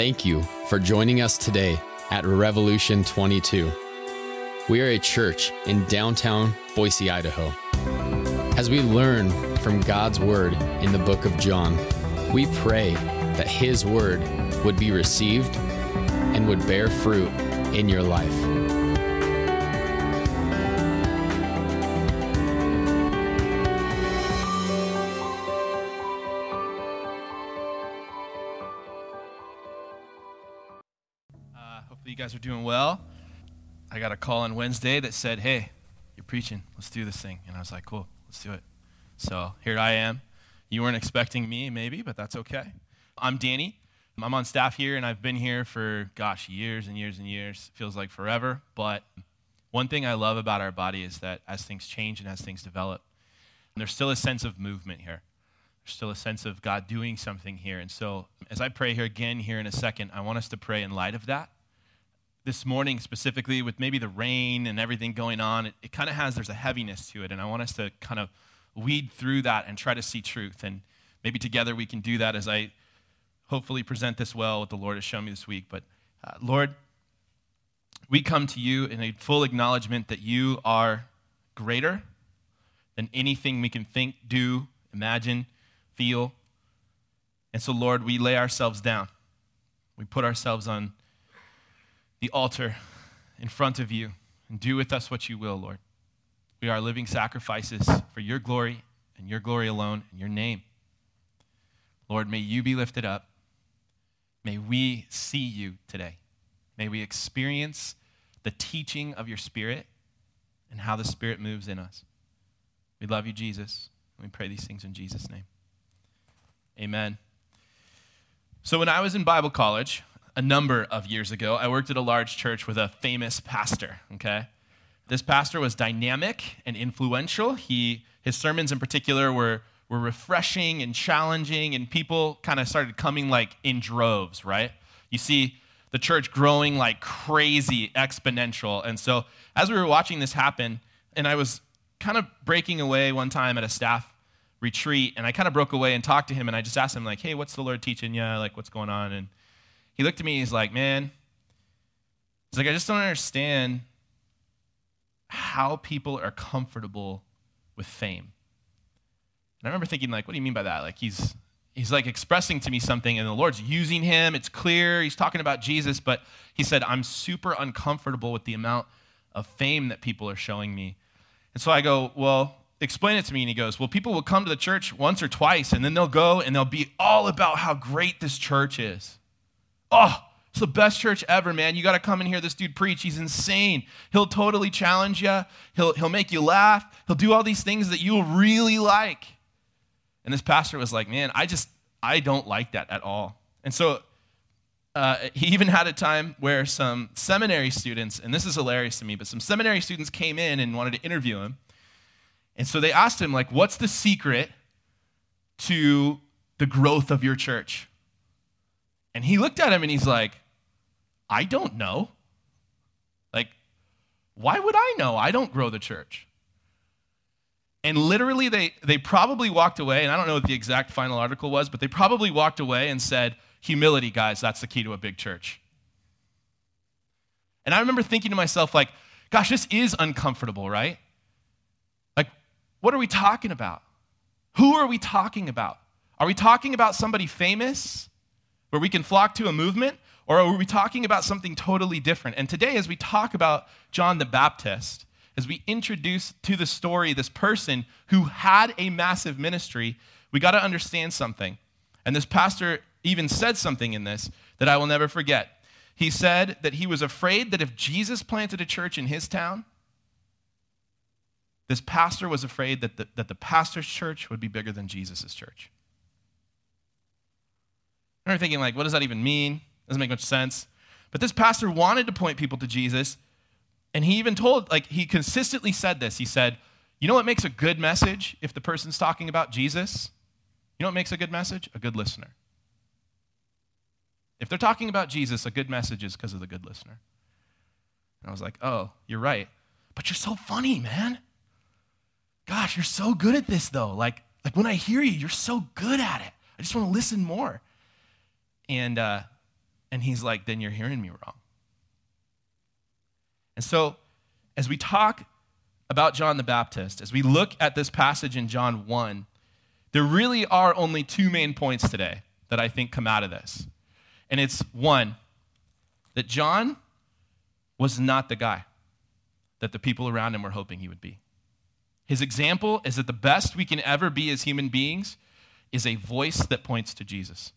Thank you for joining us today at Revolution 22. We are a church in downtown Boise, Idaho. As we learn from God's Word in the book of John, we pray that His Word would be received and would bear fruit in your life. Wednesday that said, Hey, you're preaching. Let's do this thing. And I was like, Cool, let's do it. So here I am. You weren't expecting me, maybe, but that's okay. I'm Danny. I'm on staff here, and I've been here for, gosh, years and years and years. Feels like forever. But one thing I love about our body is that as things change and as things develop, there's still a sense of movement here. There's still a sense of God doing something here. And so, as I pray here again here in a second, I want us to pray in light of that. This morning, specifically, with maybe the rain and everything going on, it, it kind of has, there's a heaviness to it. And I want us to kind of weed through that and try to see truth. And maybe together we can do that as I hopefully present this well, what the Lord has shown me this week. But uh, Lord, we come to you in a full acknowledgement that you are greater than anything we can think, do, imagine, feel. And so, Lord, we lay ourselves down. We put ourselves on the altar in front of you and do with us what you will, Lord. We are living sacrifices for your glory and your glory alone in your name. Lord, may you be lifted up. May we see you today. May we experience the teaching of your Spirit and how the Spirit moves in us. We love you, Jesus. We pray these things in Jesus' name. Amen. So, when I was in Bible college a number of years ago, I worked at a large church with a famous pastor, okay? This pastor was dynamic and influential. He, his sermons in particular were, were refreshing and challenging, and people kind of started coming like in droves, right? You see the church growing like crazy, exponential. And so, as we were watching this happen, and I was kind of breaking away one time at a staff retreat, and I kind of broke away and talked to him, and I just asked him, like, hey, what's the Lord teaching you? Like, what's going on? And he looked at me, he's like, man, he's like, I just don't understand how people are comfortable with fame. And I remember thinking, like, what do you mean by that? Like, he's he's like expressing to me something, and the Lord's using him. It's clear he's talking about Jesus, but he said, I'm super uncomfortable with the amount of fame that people are showing me. And so I go, Well, explain it to me. And he goes, Well, people will come to the church once or twice, and then they'll go and they'll be all about how great this church is. Oh, it's the best church ever, man. You got to come and hear this dude preach. He's insane. He'll totally challenge you, he'll, he'll make you laugh, he'll do all these things that you'll really like. And this pastor was like, Man, I just, I don't like that at all. And so uh, he even had a time where some seminary students, and this is hilarious to me, but some seminary students came in and wanted to interview him. And so they asked him, like, what's the secret to the growth of your church? And he looked at him and he's like, I don't know. Like, why would I know? I don't grow the church. And literally, they, they probably walked away, and I don't know what the exact final article was, but they probably walked away and said, Humility, guys, that's the key to a big church. And I remember thinking to myself, like, gosh, this is uncomfortable, right? Like, what are we talking about? Who are we talking about? Are we talking about somebody famous where we can flock to a movement? Or are we talking about something totally different? And today, as we talk about John the Baptist, as we introduce to the story this person who had a massive ministry, we got to understand something. And this pastor even said something in this that I will never forget. He said that he was afraid that if Jesus planted a church in his town, this pastor was afraid that the, that the pastor's church would be bigger than Jesus' church. I remember thinking, like, what does that even mean? Doesn't make much sense. But this pastor wanted to point people to Jesus, and he even told, like, he consistently said this. He said, You know what makes a good message if the person's talking about Jesus? You know what makes a good message? A good listener. If they're talking about Jesus, a good message is because of the good listener. And I was like, Oh, you're right. But you're so funny, man. Gosh, you're so good at this, though. Like, like when I hear you, you're so good at it. I just want to listen more. And uh, And he's like, then you're hearing me wrong. And so, as we talk about John the Baptist, as we look at this passage in John 1, there really are only two main points today that I think come out of this. And it's one, that John was not the guy that the people around him were hoping he would be. His example is that the best we can ever be as human beings is a voice that points to Jesus.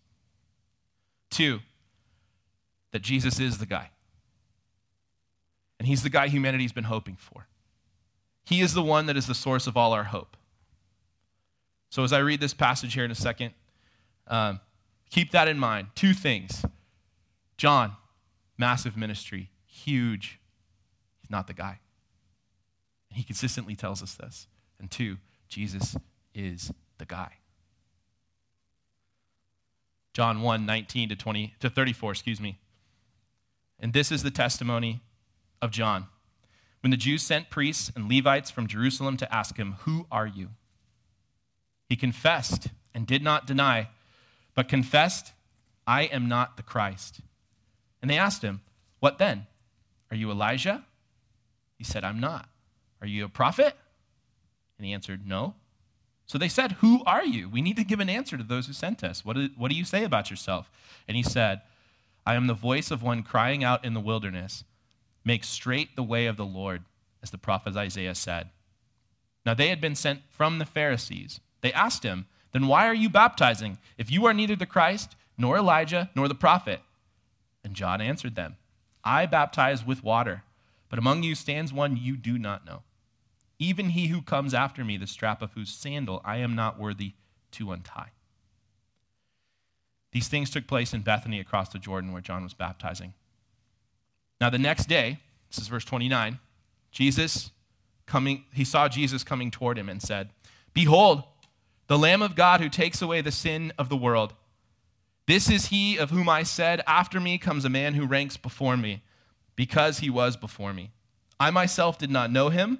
Two, that Jesus is the guy. And he's the guy humanity's been hoping for. He is the one that is the source of all our hope. So, as I read this passage here in a second, um, keep that in mind. Two things John, massive ministry, huge. He's not the guy. And he consistently tells us this. And two, Jesus is the guy. John 1, 19 to 20 to 34, excuse me. And this is the testimony of John. When the Jews sent priests and Levites from Jerusalem to ask him, Who are you? He confessed and did not deny, but confessed, I am not the Christ. And they asked him, What then? Are you Elijah? He said, I'm not. Are you a prophet? And he answered, No. So they said, Who are you? We need to give an answer to those who sent us. What do, what do you say about yourself? And he said, I am the voice of one crying out in the wilderness, Make straight the way of the Lord, as the prophet Isaiah said. Now they had been sent from the Pharisees. They asked him, Then why are you baptizing, if you are neither the Christ, nor Elijah, nor the prophet? And John answered them, I baptize with water, but among you stands one you do not know even he who comes after me, the strap of whose sandal I am not worthy to untie. These things took place in Bethany across the Jordan where John was baptizing. Now, the next day, this is verse 29, Jesus coming, he saw Jesus coming toward him and said, Behold, the Lamb of God who takes away the sin of the world. This is he of whom I said, After me comes a man who ranks before me, because he was before me. I myself did not know him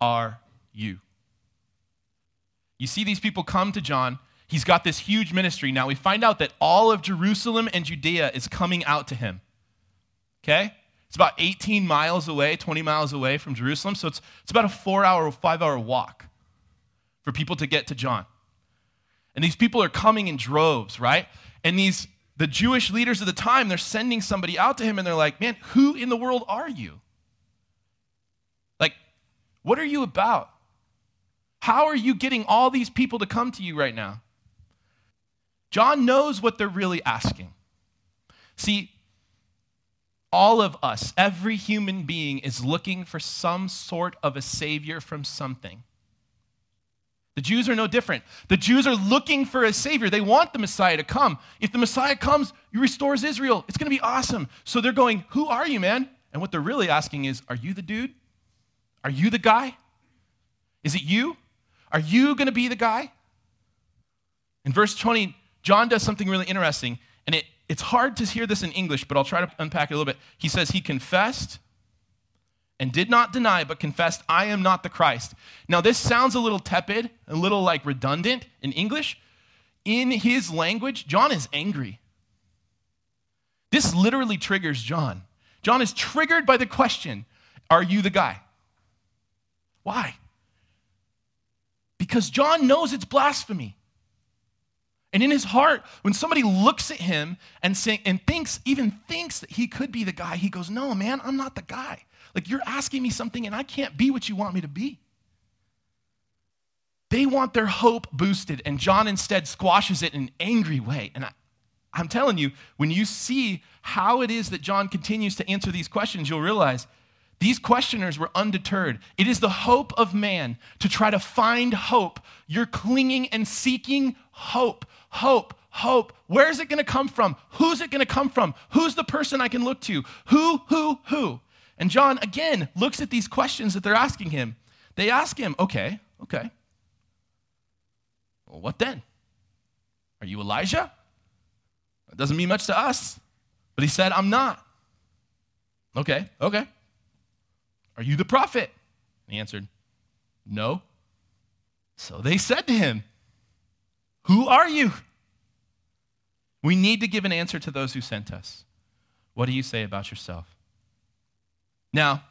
are you? You see these people come to John. He's got this huge ministry. Now we find out that all of Jerusalem and Judea is coming out to him. Okay? It's about 18 miles away, 20 miles away from Jerusalem. So it's, it's about a four hour, or five hour walk for people to get to John. And these people are coming in droves, right? And these, the Jewish leaders of the time, they're sending somebody out to him and they're like, man, who in the world are you? What are you about? How are you getting all these people to come to you right now? John knows what they're really asking. See, all of us, every human being, is looking for some sort of a savior from something. The Jews are no different. The Jews are looking for a savior. They want the Messiah to come. If the Messiah comes, he restores Israel. It's going to be awesome. So they're going, Who are you, man? And what they're really asking is, Are you the dude? Are you the guy? Is it you? Are you going to be the guy? In verse 20, John does something really interesting, and it, it's hard to hear this in English, but I'll try to unpack it a little bit. He says, He confessed and did not deny, but confessed, I am not the Christ. Now, this sounds a little tepid, a little like redundant in English. In his language, John is angry. This literally triggers John. John is triggered by the question Are you the guy? Why? Because John knows it's blasphemy. And in his heart, when somebody looks at him and, say, and thinks, even thinks that he could be the guy, he goes, No, man, I'm not the guy. Like, you're asking me something and I can't be what you want me to be. They want their hope boosted, and John instead squashes it in an angry way. And I, I'm telling you, when you see how it is that John continues to answer these questions, you'll realize these questioners were undeterred. It is the hope of man to try to find hope. You're clinging and seeking hope, hope, hope. Where is it going to come from? Who's it going to come from? Who's the person I can look to? Who, who, who? And John, again, looks at these questions that they're asking him. They ask him, okay, okay. Well, what then? Are you Elijah? That doesn't mean much to us. But he said, I'm not. Okay, okay. Are you the prophet? And he answered, No. So they said to him, Who are you? We need to give an answer to those who sent us. What do you say about yourself? Now,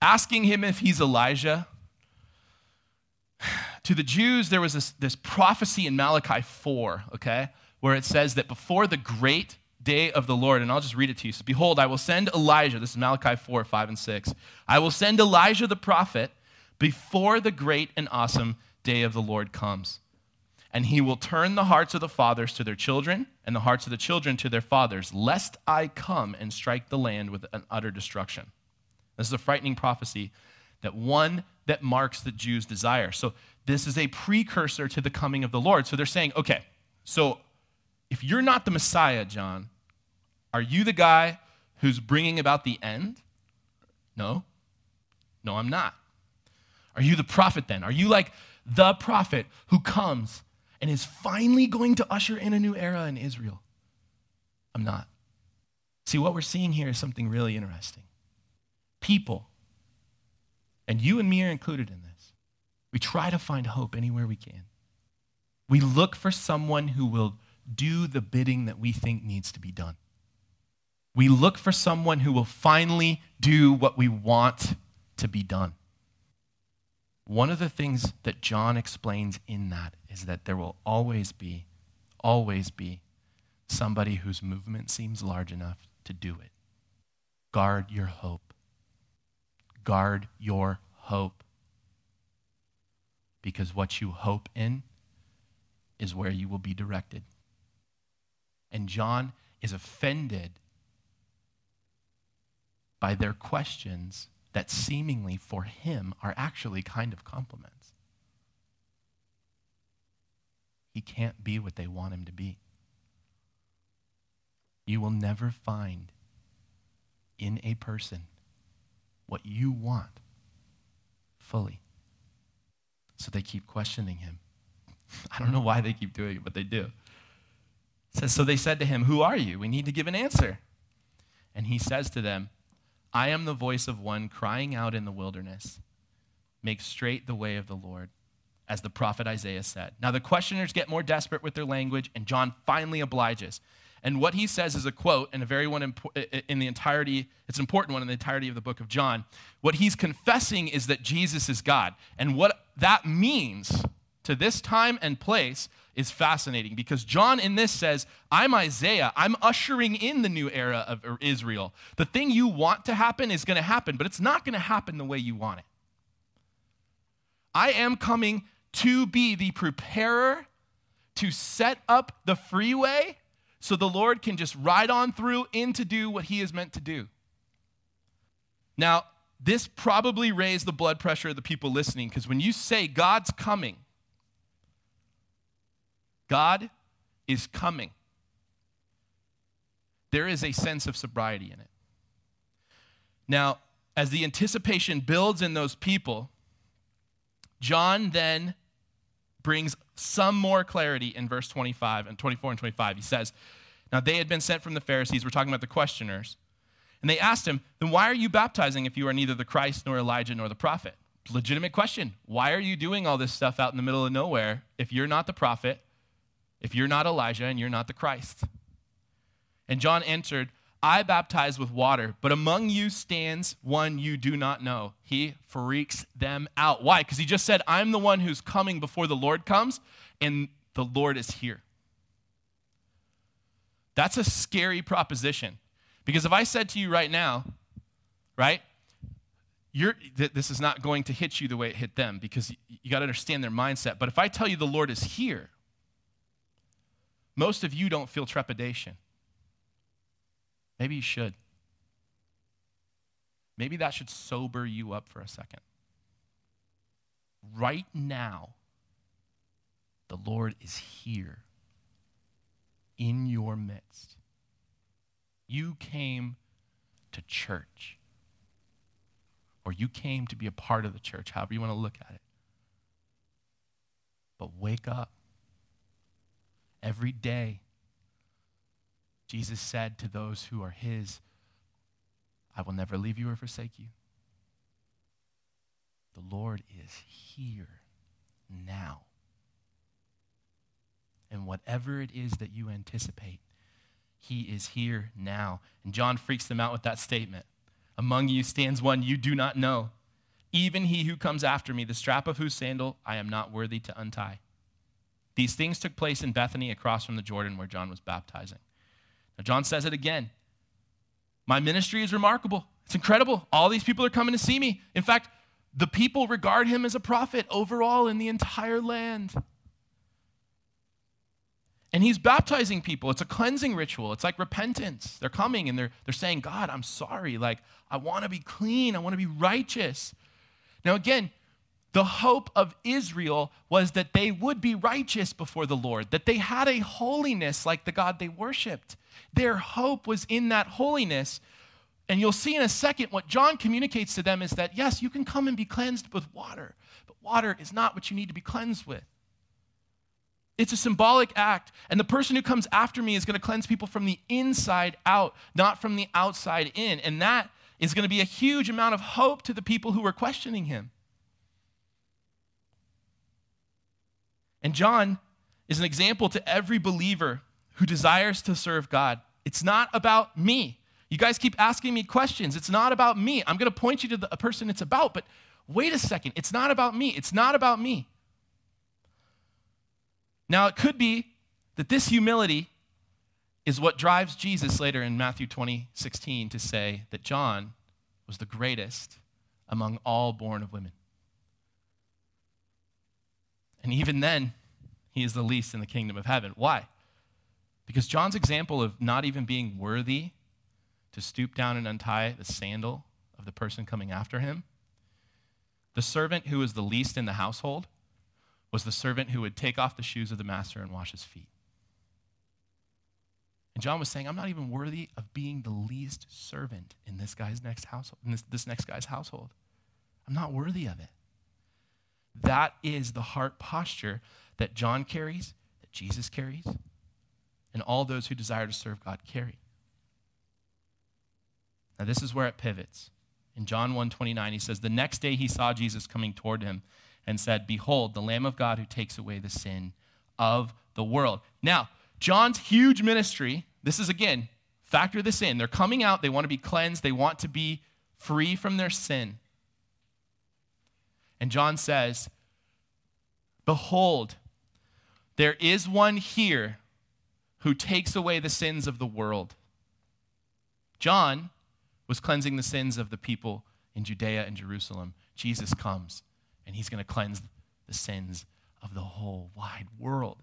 asking him if he's Elijah, to the Jews, there was this, this prophecy in Malachi 4, okay, where it says that before the great day of the Lord, and I'll just read it to you. So, behold, I will send Elijah, this is Malachi 4, 5, and 6. I will send Elijah the prophet before the great and awesome day of the Lord comes. And he will turn the hearts of the fathers to their children, and the hearts of the children to their fathers, lest I come and strike the land with an utter destruction. This is a frightening prophecy that one that marks the Jews' desire. So, this is a precursor to the coming of the Lord. So, they're saying, okay, so if you're not the Messiah, John, are you the guy who's bringing about the end? No. No, I'm not. Are you the prophet then? Are you like the prophet who comes and is finally going to usher in a new era in Israel? I'm not. See, what we're seeing here is something really interesting. People, and you and me are included in this, we try to find hope anywhere we can. We look for someone who will do the bidding that we think needs to be done. We look for someone who will finally do what we want to be done. One of the things that John explains in that is that there will always be, always be somebody whose movement seems large enough to do it. Guard your hope. Guard your hope. Because what you hope in is where you will be directed. And John is offended by their questions that seemingly for him are actually kind of compliments. He can't be what they want him to be. You will never find in a person what you want fully. So they keep questioning him. I don't know why they keep doing it, but they do says, So they said to him, Who are you? We need to give an answer. And he says to them, I am the voice of one crying out in the wilderness, Make straight the way of the Lord, as the prophet Isaiah said. Now the questioners get more desperate with their language, and John finally obliges. And what he says is a quote, and a very one in the entirety, it's an important one in the entirety of the book of John. What he's confessing is that Jesus is God. And what that means to this time and place is fascinating because John in this says, I'm Isaiah. I'm ushering in the new era of Israel. The thing you want to happen is going to happen, but it's not going to happen the way you want it. I am coming to be the preparer to set up the freeway so the Lord can just ride on through in to do what he is meant to do. Now, this probably raised the blood pressure of the people listening because when you say God's coming, God is coming. There is a sense of sobriety in it. Now, as the anticipation builds in those people, John then brings some more clarity in verse 25 and 24 and 25. He says, Now they had been sent from the Pharisees. We're talking about the questioners. And they asked him, Then why are you baptizing if you are neither the Christ nor Elijah nor the prophet? Legitimate question. Why are you doing all this stuff out in the middle of nowhere if you're not the prophet if you're not Elijah and you're not the Christ. And John answered, I baptize with water, but among you stands one you do not know. He freaks them out. Why? Because he just said, I'm the one who's coming before the Lord comes, and the Lord is here. That's a scary proposition. Because if I said to you right now, right, you're, th- this is not going to hit you the way it hit them because you, you got to understand their mindset. But if I tell you the Lord is here, most of you don't feel trepidation. Maybe you should. Maybe that should sober you up for a second. Right now, the Lord is here. in your midst. You came to church, or you came to be a part of the church, however you want to look at it. But wake up. Every day, Jesus said to those who are his, I will never leave you or forsake you. The Lord is here now. And whatever it is that you anticipate, he is here now. And John freaks them out with that statement. Among you stands one you do not know, even he who comes after me, the strap of whose sandal I am not worthy to untie. These things took place in Bethany across from the Jordan where John was baptizing. Now, John says it again. My ministry is remarkable. It's incredible. All these people are coming to see me. In fact, the people regard him as a prophet overall in the entire land. And he's baptizing people. It's a cleansing ritual. It's like repentance. They're coming and they're, they're saying, God, I'm sorry. Like, I want to be clean. I want to be righteous. Now, again, the hope of Israel was that they would be righteous before the Lord, that they had a holiness like the God they worshiped. Their hope was in that holiness. And you'll see in a second what John communicates to them is that, yes, you can come and be cleansed with water, but water is not what you need to be cleansed with. It's a symbolic act. And the person who comes after me is going to cleanse people from the inside out, not from the outside in. And that is going to be a huge amount of hope to the people who are questioning him. And John is an example to every believer who desires to serve God. It's not about me. You guys keep asking me questions. It's not about me. I'm going to point you to the person it's about, but wait a second. It's not about me. It's not about me. Now, it could be that this humility is what drives Jesus later in Matthew 20, 16 to say that John was the greatest among all born of women. And even then, he is the least in the kingdom of heaven. Why? Because John's example of not even being worthy to stoop down and untie the sandal of the person coming after him, the servant who was the least in the household was the servant who would take off the shoes of the master and wash his feet. And John was saying, I'm not even worthy of being the least servant in this guy's next household, in this, this next guy's household. I'm not worthy of it. That is the heart posture that John carries, that Jesus carries, and all those who desire to serve God carry. Now this is where it pivots. In John 1:29 he says the next day he saw Jesus coming toward him and said, Behold, the Lamb of God who takes away the sin of the world. Now, John's huge ministry, this is again, factor this in. They're coming out, they want to be cleansed, they want to be free from their sin. And John says, Behold, there is one here who takes away the sins of the world. John was cleansing the sins of the people in Judea and Jerusalem. Jesus comes and he's going to cleanse the sins of the whole wide world.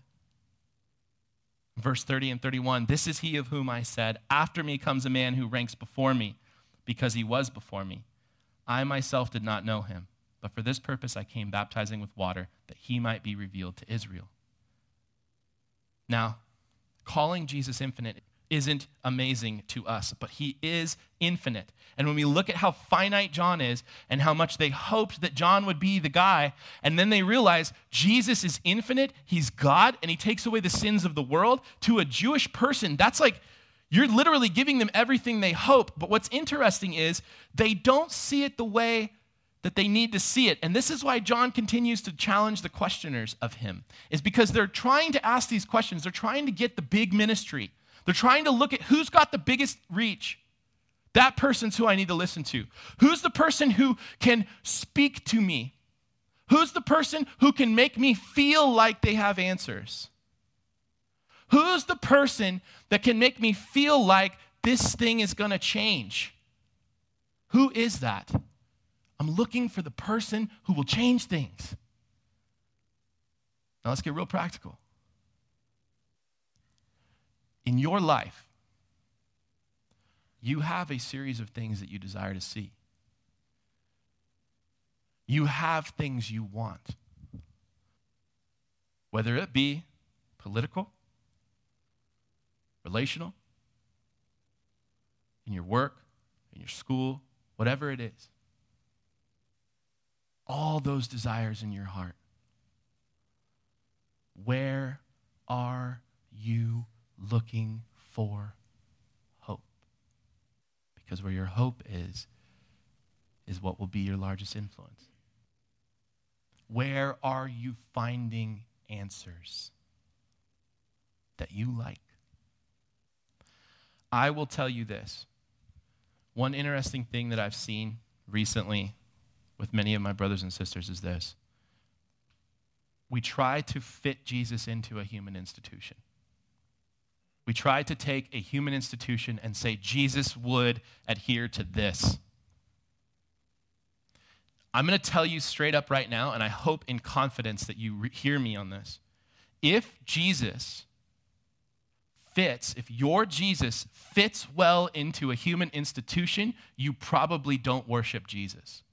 Verse 30 and 31 This is he of whom I said, After me comes a man who ranks before me, because he was before me. I myself did not know him, but for this purpose I came baptizing with water, that he might be revealed to Israel. Now, calling Jesus infinite isn't amazing to us, but he is infinite. And when we look at how finite John is and how much they hoped that John would be the guy, and then they realize Jesus is infinite, he's God, and he takes away the sins of the world, to a Jewish person, that's like you're literally giving them everything they hope. But what's interesting is they don't see it the way that they need to see it. And this is why John continues to challenge the questioners of him, is because they're trying to ask these questions. They're trying to get the big ministry. They're trying to look at who's got the biggest reach. That person's who I need to listen to. Who's the person who can speak to me? Who's the person who can make me feel like they have answers? Who's the person that can make me feel like this thing is going to change? Who is that? I'm looking for the person who will change things. Now let's get real practical in your life, you have a series of things that you desire to see. You have things you want, whether it be political, relational, in your work, in your school, whatever it is. All those desires in your heart. Where are you looking for hope? Because where your hope is, is what will be your largest influence. Where are you finding answers that you like? I will tell you this. One interesting thing that I've seen recently with many of my brothers and sisters is this we try to fit Jesus into a human institution. We try to take a human institution and say Jesus would adhere to this. I'm going to tell you straight up right now, and I hope in confidence that you re- hear me on this. If Jesus fits, if your Jesus fits well into a human institution, you probably don't worship Jesus.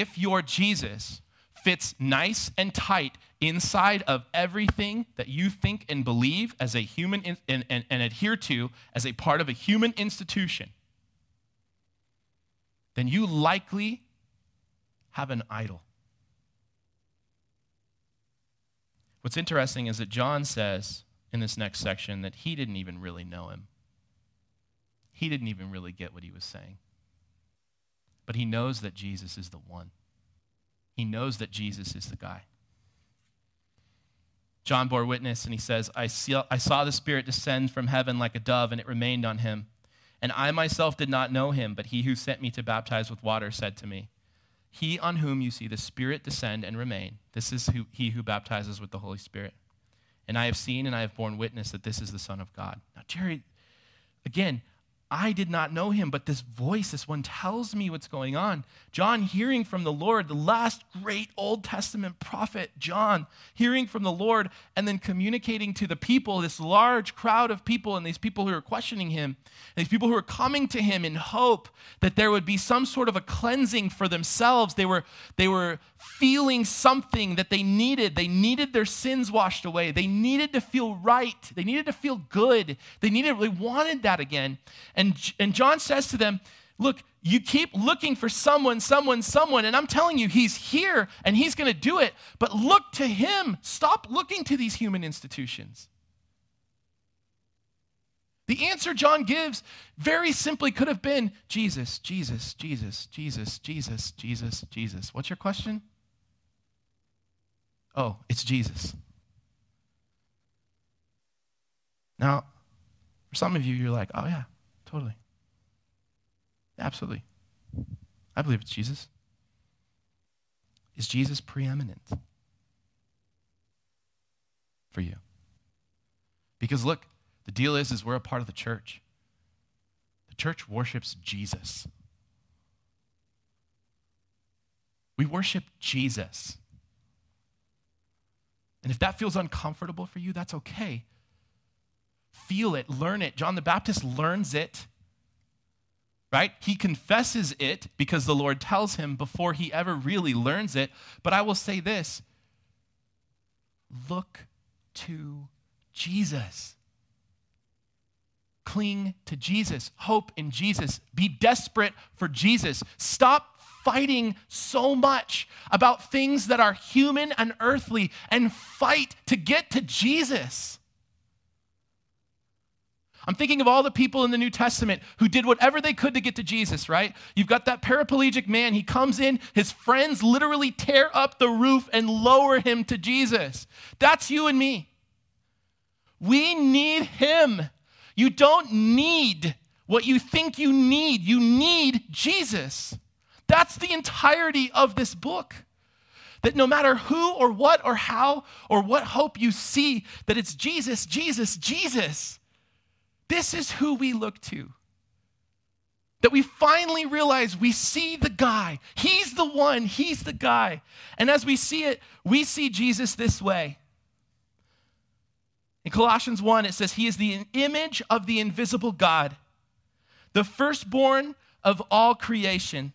If your Jesus fits nice and tight inside of everything that you think and believe as a human in, and, and, and adhere to as a part of a human institution, then you likely have an idol. What's interesting is that John says in this next section that he didn't even really know him. He didn't even really get what he was saying. But he knows that Jesus is the one. He knows that Jesus is the guy. John bore witness and he says, I, see, I saw the Spirit descend from heaven like a dove, and it remained on him. And I myself did not know him, but he who sent me to baptize with water said to me, He on whom you see the Spirit descend and remain, this is who, he who baptizes with the Holy Spirit. And I have seen and I have borne witness that this is the Son of God. Now, Jerry, again, I did not know him, but this voice, this one tells me what's going on. John, hearing from the Lord, the last great Old Testament prophet, John, hearing from the Lord and then communicating to the people, this large crowd of people, and these people who are questioning him, these people who are coming to him in hope that there would be some sort of a cleansing for themselves. They were, they were feeling something that they needed. They needed their sins washed away. They needed to feel right. They needed to feel good. They needed, they wanted that again. And and, John says to them, Look, you keep looking for someone, someone, someone, and I'm telling you, he's here and he's going to do it. But look to him. Stop looking to these human institutions. The answer John gives very simply could have been Jesus, Jesus, Jesus, Jesus, Jesus, Jesus, Jesus. What's your question? Oh, it's Jesus. Now, for some of you, you're like, oh, yeah, Totally. Absolutely. I believe it's Jesus. Is Jesus preeminent for you? Because look, the deal is is we're a part of the church. The church worships Jesus. We worship Jesus. And if that feels uncomfortable for you, that's okay feel it, learn it. John the Baptist learns it, right? He confesses it because the Lord tells him before he ever really learns it. But I will say this look to Jesus. Cling to Jesus. Hope in Jesus. Be desperate for Jesus. Stop fighting so much about things that are human and earthly and fight to get to Jesus. I'm thinking of all the people in the New Testament who did whatever they could to get to Jesus, right? You've got that paraplegic man. He comes in, his friends literally tear up the roof and lower him to Jesus. That's you and me. We need him. You don't need what you think you need, you need Jesus. That's the entirety of this book. That no matter who or what or how or what hope you see, that it's Jesus, Jesus, Jesus. This is who we look to. That we finally realize we see the guy. He's the one, he's the guy. And as we see it, we see Jesus this way. In Colossians 1, it says, He is the image of the invisible God, the firstborn of all creation.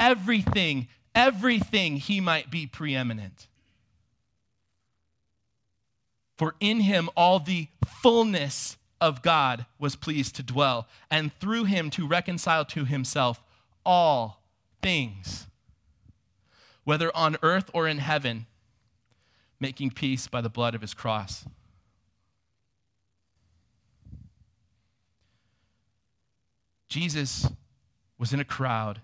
everything, everything he might be preeminent. For in him all the fullness of God was pleased to dwell, and through him to reconcile to himself all things, whether on earth or in heaven, making peace by the blood of his cross. Jesus was in a crowd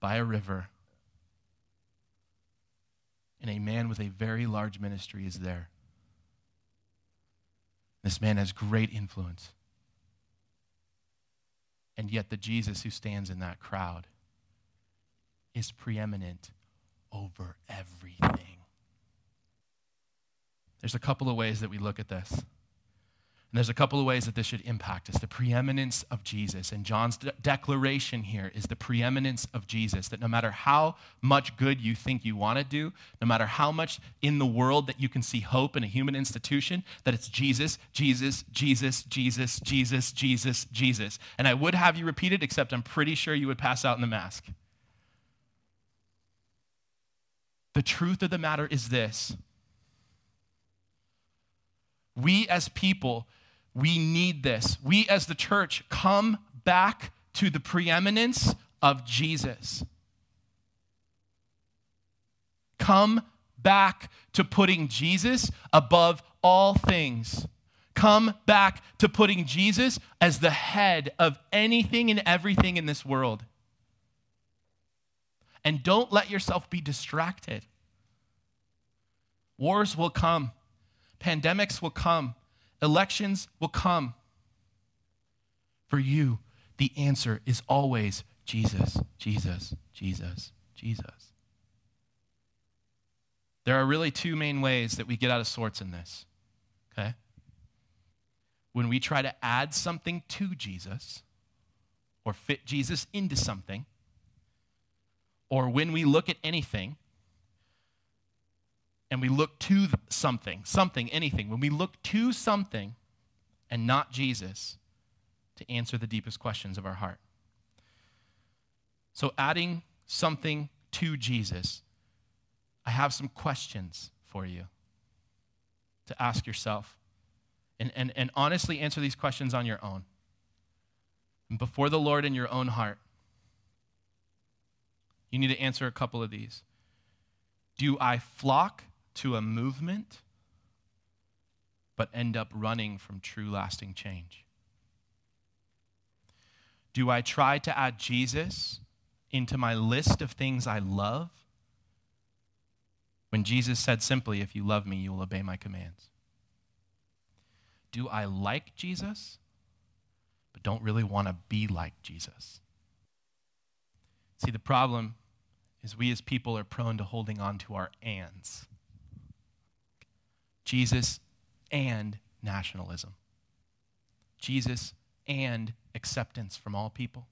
by a river, and a man with a very large ministry is there. This man has great influence. And yet, the Jesus who stands in that crowd is preeminent over everything. There's a couple of ways that we look at this. And there's a couple of ways that this should impact us. The preeminence of Jesus. And John's de- declaration here is the preeminence of Jesus that no matter how much good you think you want to do, no matter how much in the world that you can see hope in a human institution, that it's Jesus, Jesus, Jesus, Jesus, Jesus, Jesus, Jesus. And I would have you repeat it, except I'm pretty sure you would pass out in the mask. The truth of the matter is this we as people we need this. We as the church come back to the preeminence of Jesus. Come back to putting Jesus above all things. Come back to putting Jesus as the head of anything and everything in this world. And don't let yourself be distracted. Wars will come, pandemics will come, Elections will come. For you, the answer is always Jesus, Jesus, Jesus, Jesus. There are really two main ways that we get out of sorts in this, okay? When we try to add something to Jesus or fit Jesus into something, or when we look at anything and we look to something, something, anything, when we look to something and not Jesus to answer the deepest questions of our heart. So, adding something to Jesus, I have some questions for you to ask yourself. And, and, and honestly answer these questions on your own. And before the Lord in your own heart, you need to answer a couple of these. Do I flock to a movement, but end up running from true lasting change? Do I try to add Jesus into my list of things I love? When Jesus said simply, If you love me, you will obey my commands. Do I like Jesus, but don't really want to be like Jesus? See, the problem is we as people are prone to holding on to our ands. Jesus and nationalism. Jesus and acceptance from all people.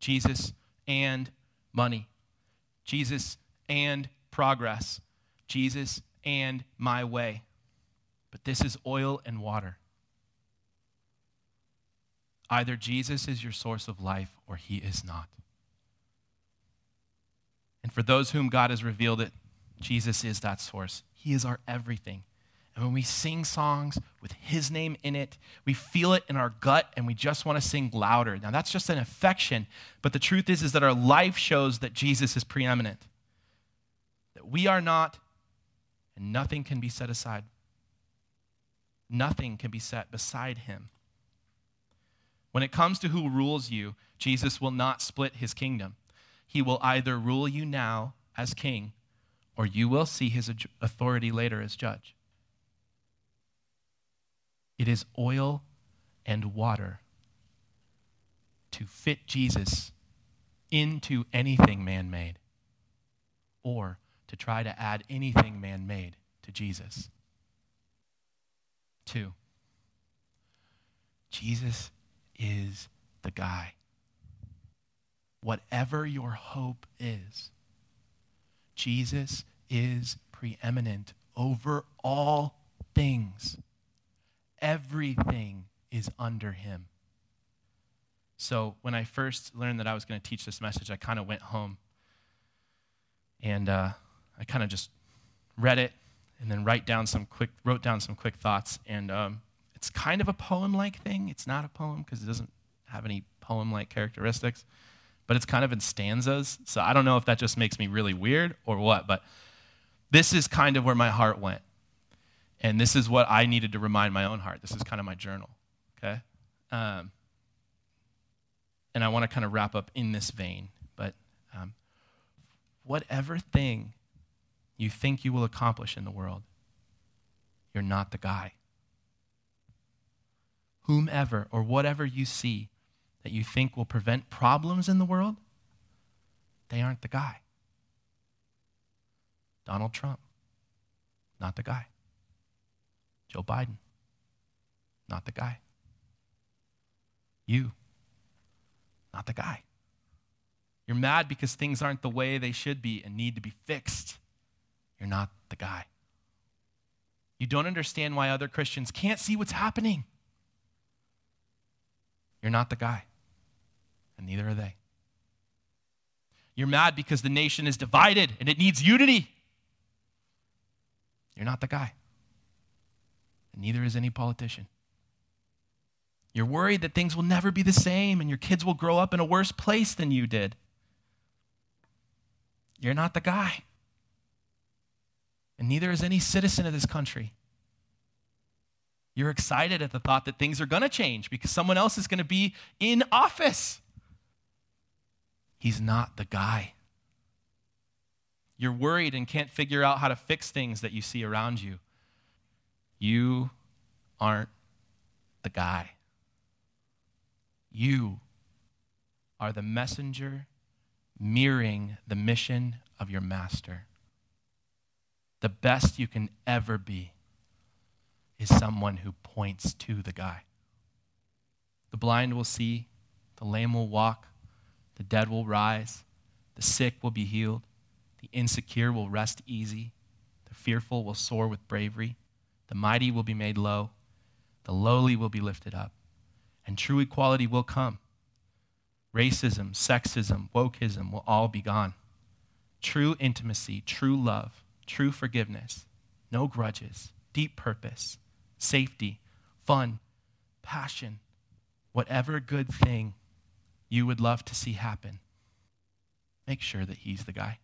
Jesus and money. Jesus and progress. Jesus and my way. But this is oil and water. Either Jesus is your source of life or he is not. And for those whom God has revealed it, Jesus is that source. He is our everything. And when we sing songs with His name in it, we feel it in our gut and we just want to sing louder. Now, that's just an affection, but the truth is, is that our life shows that Jesus is preeminent, that we are not, and nothing can be set aside. Nothing can be set beside Him. When it comes to who rules you, Jesus will not split His kingdom. He will either rule you now as king or you will see his authority later as judge. It is oil and water to fit Jesus into anything man made, or to try to add anything man made to Jesus. Two, Jesus is the guy. Whatever your hope is, Jesus is preeminent over all things. Everything is under him. So when I first learned that I was going to teach this message, I kind of went home and uh, I kind of just read it and then write down some quick, wrote down some quick thoughts. And um, it's kind of a poem-like thing. It's not a poem because it doesn't have any poem-like characteristics, but it's kind of in stanzas. So I don't know if that just makes me really weird or what, but this is kind of where my heart went. And this is what I needed to remind my own heart. This is kind of my journal, okay? Um, and I want to kind of wrap up in this vein. But um, whatever thing you think you will accomplish in the world, you're not the guy. Whomever or whatever you see that you think will prevent problems in the world, they aren't the guy. Donald Trump, not the guy. Joe Biden, not the guy. You, not the guy. You're mad because things aren't the way they should be and need to be fixed. You're not the guy. You don't understand why other Christians can't see what's happening. You're not the guy, and neither are they. You're mad because the nation is divided and it needs unity. You're not the guy and neither is any politician. You're worried that things will never be the same and your kids will grow up in a worse place than you did. You're not the guy. And neither is any citizen of this country. You're excited at the thought that things are going to change because someone else is going to be in office. He's not the guy. You're worried and can't figure out how to fix things that you see around you. You aren't the guy. You are the messenger mirroring the mission of your master. The best you can ever be is someone who points to the guy. The blind will see, the lame will walk, the dead will rise, the sick will be healed, the insecure will rest easy, the fearful will soar with bravery. The mighty will be made low, the lowly will be lifted up, and true equality will come. Racism, sexism, wokeism will all be gone. True intimacy, true love, true forgiveness, no grudges, deep purpose, safety, fun, passion, whatever good thing you would love to see happen, make sure that He's the guy.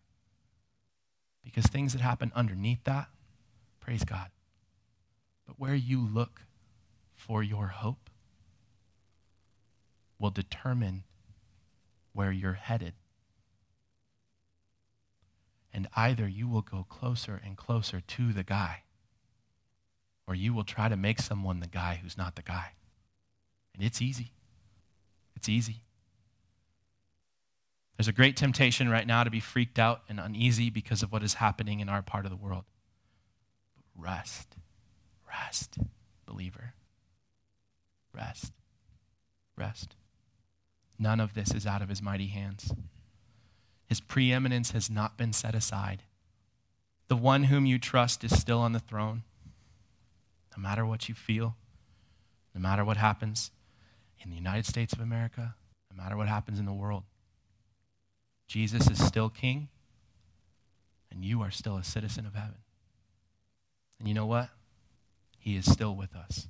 Because things that happen underneath that, praise God, but where you look for your hope will determine where you're headed. And either you will go closer and closer to the guy, or you will try to make someone the guy who's not the guy. And it's easy. It's easy. There's a great temptation right now to be freaked out and uneasy because of what is happening in our part of the world. But rest Rest, believer. Rest. Rest. None of this is out of his mighty hands. His preeminence has not been set aside. The one whom you trust is still on the throne. No matter what you feel, no matter what happens in the United States of America, no matter what happens in the world, Jesus is still king, and you are still a citizen of heaven. And you know what? He is still with us.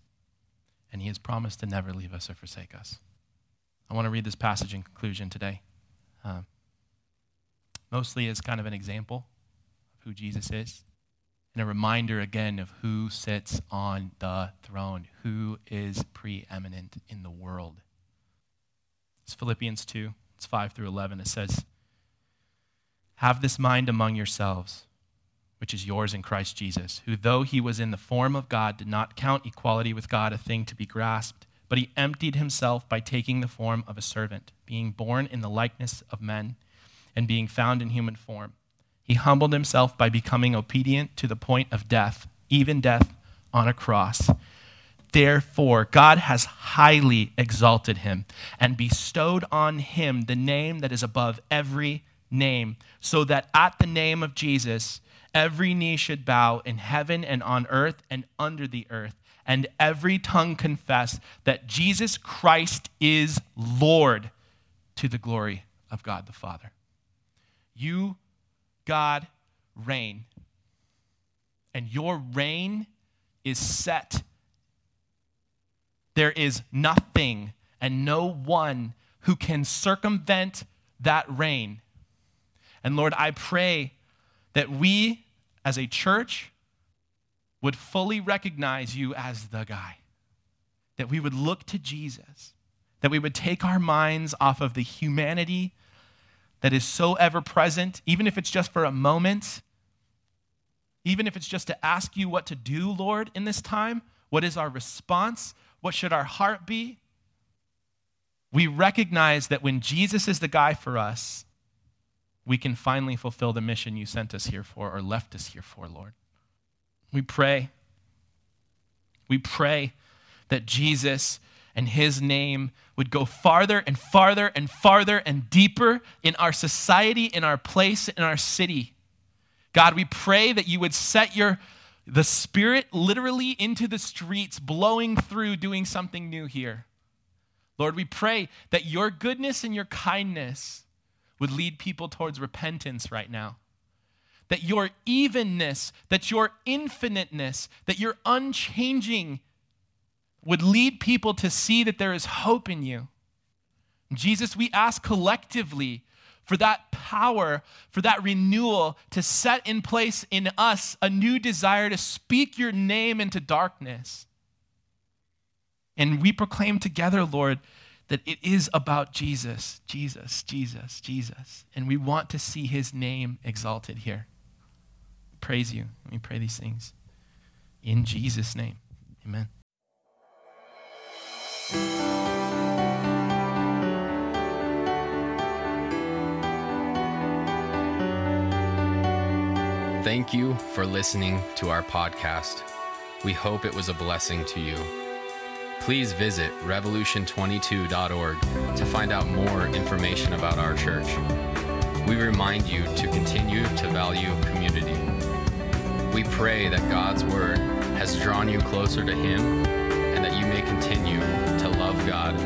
And He has promised to never leave us or forsake us. I want to read this passage in conclusion today, um, mostly as kind of an example of who Jesus is, and a reminder again of who sits on the throne, who is preeminent in the world. It's Philippians 2, it's 5 through 11. It says, Have this mind among yourselves which is yours in Christ Jesus, who, though he was in the form of God, did not count equality with God a thing to be grasped, but he emptied himself by taking the form of a servant, being born in the likeness of men, and being found in human form He humbled himself by becoming obedient to the point of death, even death on a cross. Therefore, God has highly exalted him and bestowed on him the name that is above every name, so that at the name of Jesus, every knee should bow in heaven and on earth and under the earth, and every tongue confess that Jesus Christ is Lord to the glory of God the Father. You, God, reign. And your reign is set. There is nothing and no one who can circumvent that reign. And Lord, I pray that we as a church would fully recognize you as the guy, that we would look to Jesus, that we would take our minds off of the humanity that is so ever present, even if it's just for a moment, even if it's just to ask you what to do, Lord, in this time. What is our response? What should our heart be? We recognize that when Jesus is the guy for us, we can finally fulfill the mission you sent us here for or left us here for, Lord. We pray. We pray that Jesus and his name would go farther and farther and farther and deeper in our society, in our place, in our city. God, we pray that you would set your the spirit literally into the streets, blowing through, doing something new here. Lord, we pray that your goodness and your kindness would lead people towards repentance right now. That your evenness, that your infiniteness, that your unchanging would lead people to see that there is hope in you. Jesus, we ask collectively for that power, for that renewal to set in place in us a new desire to speak your name into darkness. And we proclaim together, Lord, that it is about Jesus, Jesus, Jesus, Jesus. And we want to see his name exalted here. Praise you. Let me pray these things. In Jesus' name, amen. Thank you for listening to our podcast. We hope it was a blessing to you. Please visit revolution22.org to find out more information about our church. We remind you to continue to value community. We pray that God's Word has drawn you closer to Him and that you may continue to love God